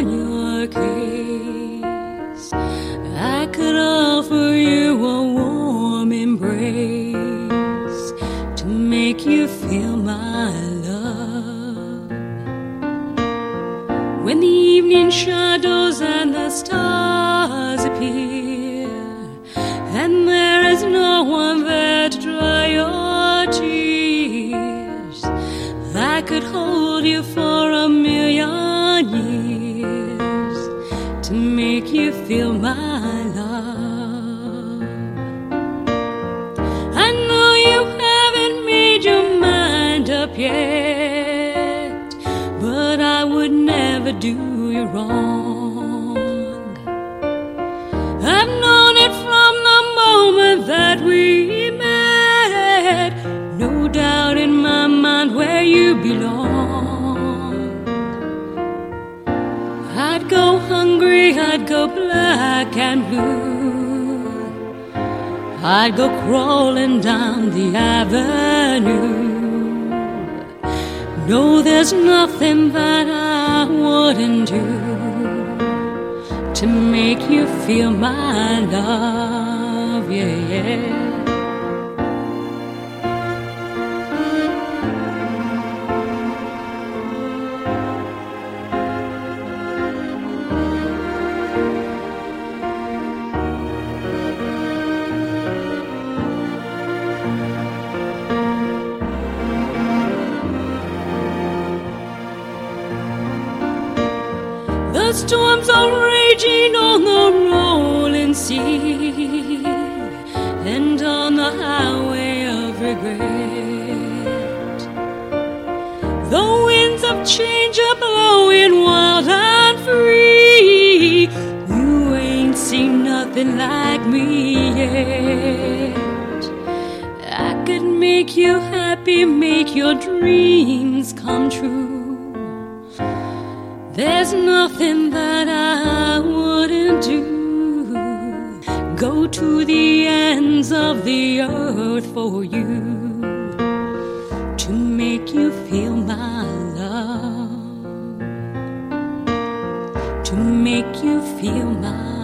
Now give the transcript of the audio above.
on your case. I could offer you a warm embrace to make you feel my love. When the evening shadows and the stars appear, and there is no one there to dry your tears, I could hold you for a million to make you feel my love. I know you haven't made your mind up yet, but I would never do you wrong. I'd go black and blue. I'd go crawling down the avenue. No, there's nothing that I wouldn't do to make you feel my love, The storms are raging on the rolling sea and on the highway of regret. The winds of change are blowing wild and free. You ain't seen nothing like me yet. I could make you happy, make your dreams come true. There's nothing that I wouldn't do. Go to the ends of the earth for you to make you feel my love. To make you feel my